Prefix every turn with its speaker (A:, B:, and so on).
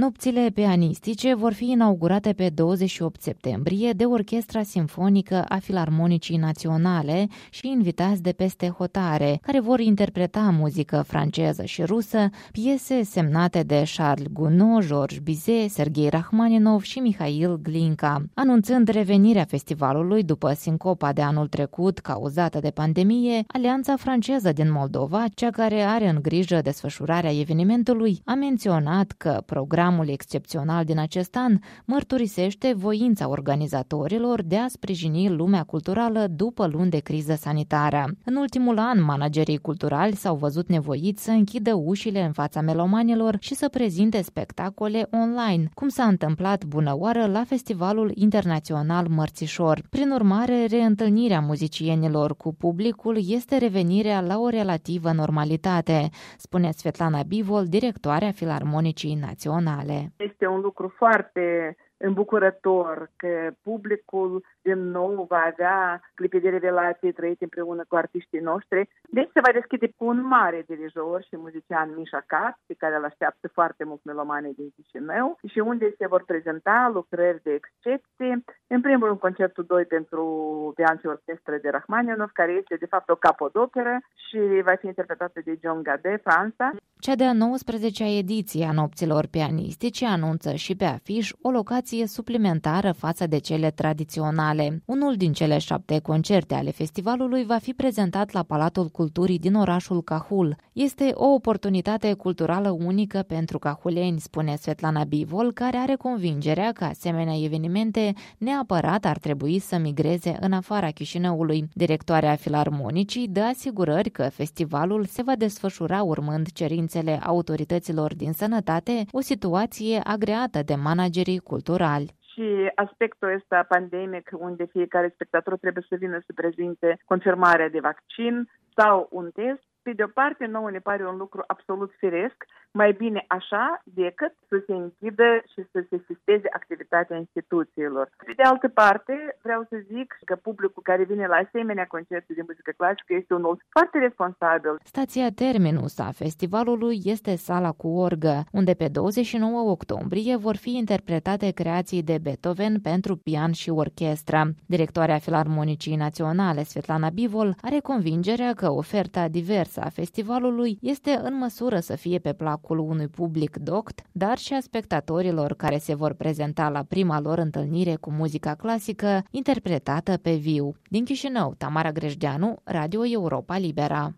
A: Nopțile pianistice vor fi inaugurate pe 28 septembrie de Orchestra Simfonică a Filarmonicii Naționale și invitați de peste hotare, care vor interpreta muzică franceză și rusă, piese semnate de Charles Gounod, Georges Bizet, Sergei Rachmaninov și Mihail Glinka. Anunțând revenirea festivalului după sincopa de anul trecut cauzată de pandemie, Alianța franceză din Moldova, cea care are în grijă desfășurarea evenimentului, a menționat că programul Programul excepțional din acest an mărturisește voința organizatorilor de a sprijini lumea culturală după luni de criză sanitară. În ultimul an, managerii culturali s-au văzut nevoiți să închidă ușile în fața melomanilor și să prezinte spectacole online, cum s-a întâmplat bună oară la Festivalul Internațional Mărțișor. Prin urmare, reîntâlnirea muzicienilor cu publicul este revenirea la o relativă normalitate, spune Svetlana Bivol, directoarea Filarmonicii Naționale naționale.
B: Este un lucru foarte îmbucurător că publicul din nou va avea clipe de revelație trăite împreună cu artiștii noștri. Deci se va deschide cu un mare dirijor și muzician Mișa Cat, pe care îl așteaptă foarte mult melomane din Chișinău și unde se vor prezenta lucrări de excepție. În primul rând, concertul 2 pentru pian și orchestră de Rachmaninov, care este de fapt o capodoperă și va fi interpretată de John Gade, Franța.
A: Cea de-a 19-a ediție a nopților pianistice anunță și pe afiș o locație suplimentară față de cele tradiționale. Unul din cele șapte concerte ale festivalului va fi prezentat la Palatul Culturii din orașul Cahul. Este o oportunitate culturală unică pentru cahuleni, spune Svetlana Bivol, care are convingerea că asemenea evenimente neapărat ar trebui să migreze în afara Chișinăului. Directoarea Filarmonicii dă asigurări că festivalul se va desfășura urmând cerințe cerințele autorităților din sănătate, o situație agreată de managerii culturali
B: și aspectul ăsta pandemic, unde fiecare spectator trebuie să vină să prezinte confirmarea de vaccin sau un test, pe de o parte, nouă ne pare un lucru absolut firesc, mai bine așa decât să se închidă și să se sisteze activitatea instituțiilor. Pe de altă parte, vreau să zic că publicul care vine la asemenea concerte de muzică clasică este unul foarte responsabil.
A: Stația terminus a festivalului este sala cu orgă, unde pe 29 octombrie vor fi interpretate creații de Beethoven pentru pian și orchestră. Directoarea Filarmonicii Naționale, Svetlana Bivol, are convingerea că oferta diversă a festivalului este în măsură să fie pe placul placul unui public doct, dar și a spectatorilor care se vor prezenta la prima lor întâlnire cu muzica clasică interpretată pe viu. Din Chișinău, Tamara Grejdeanu, Radio Europa Libera.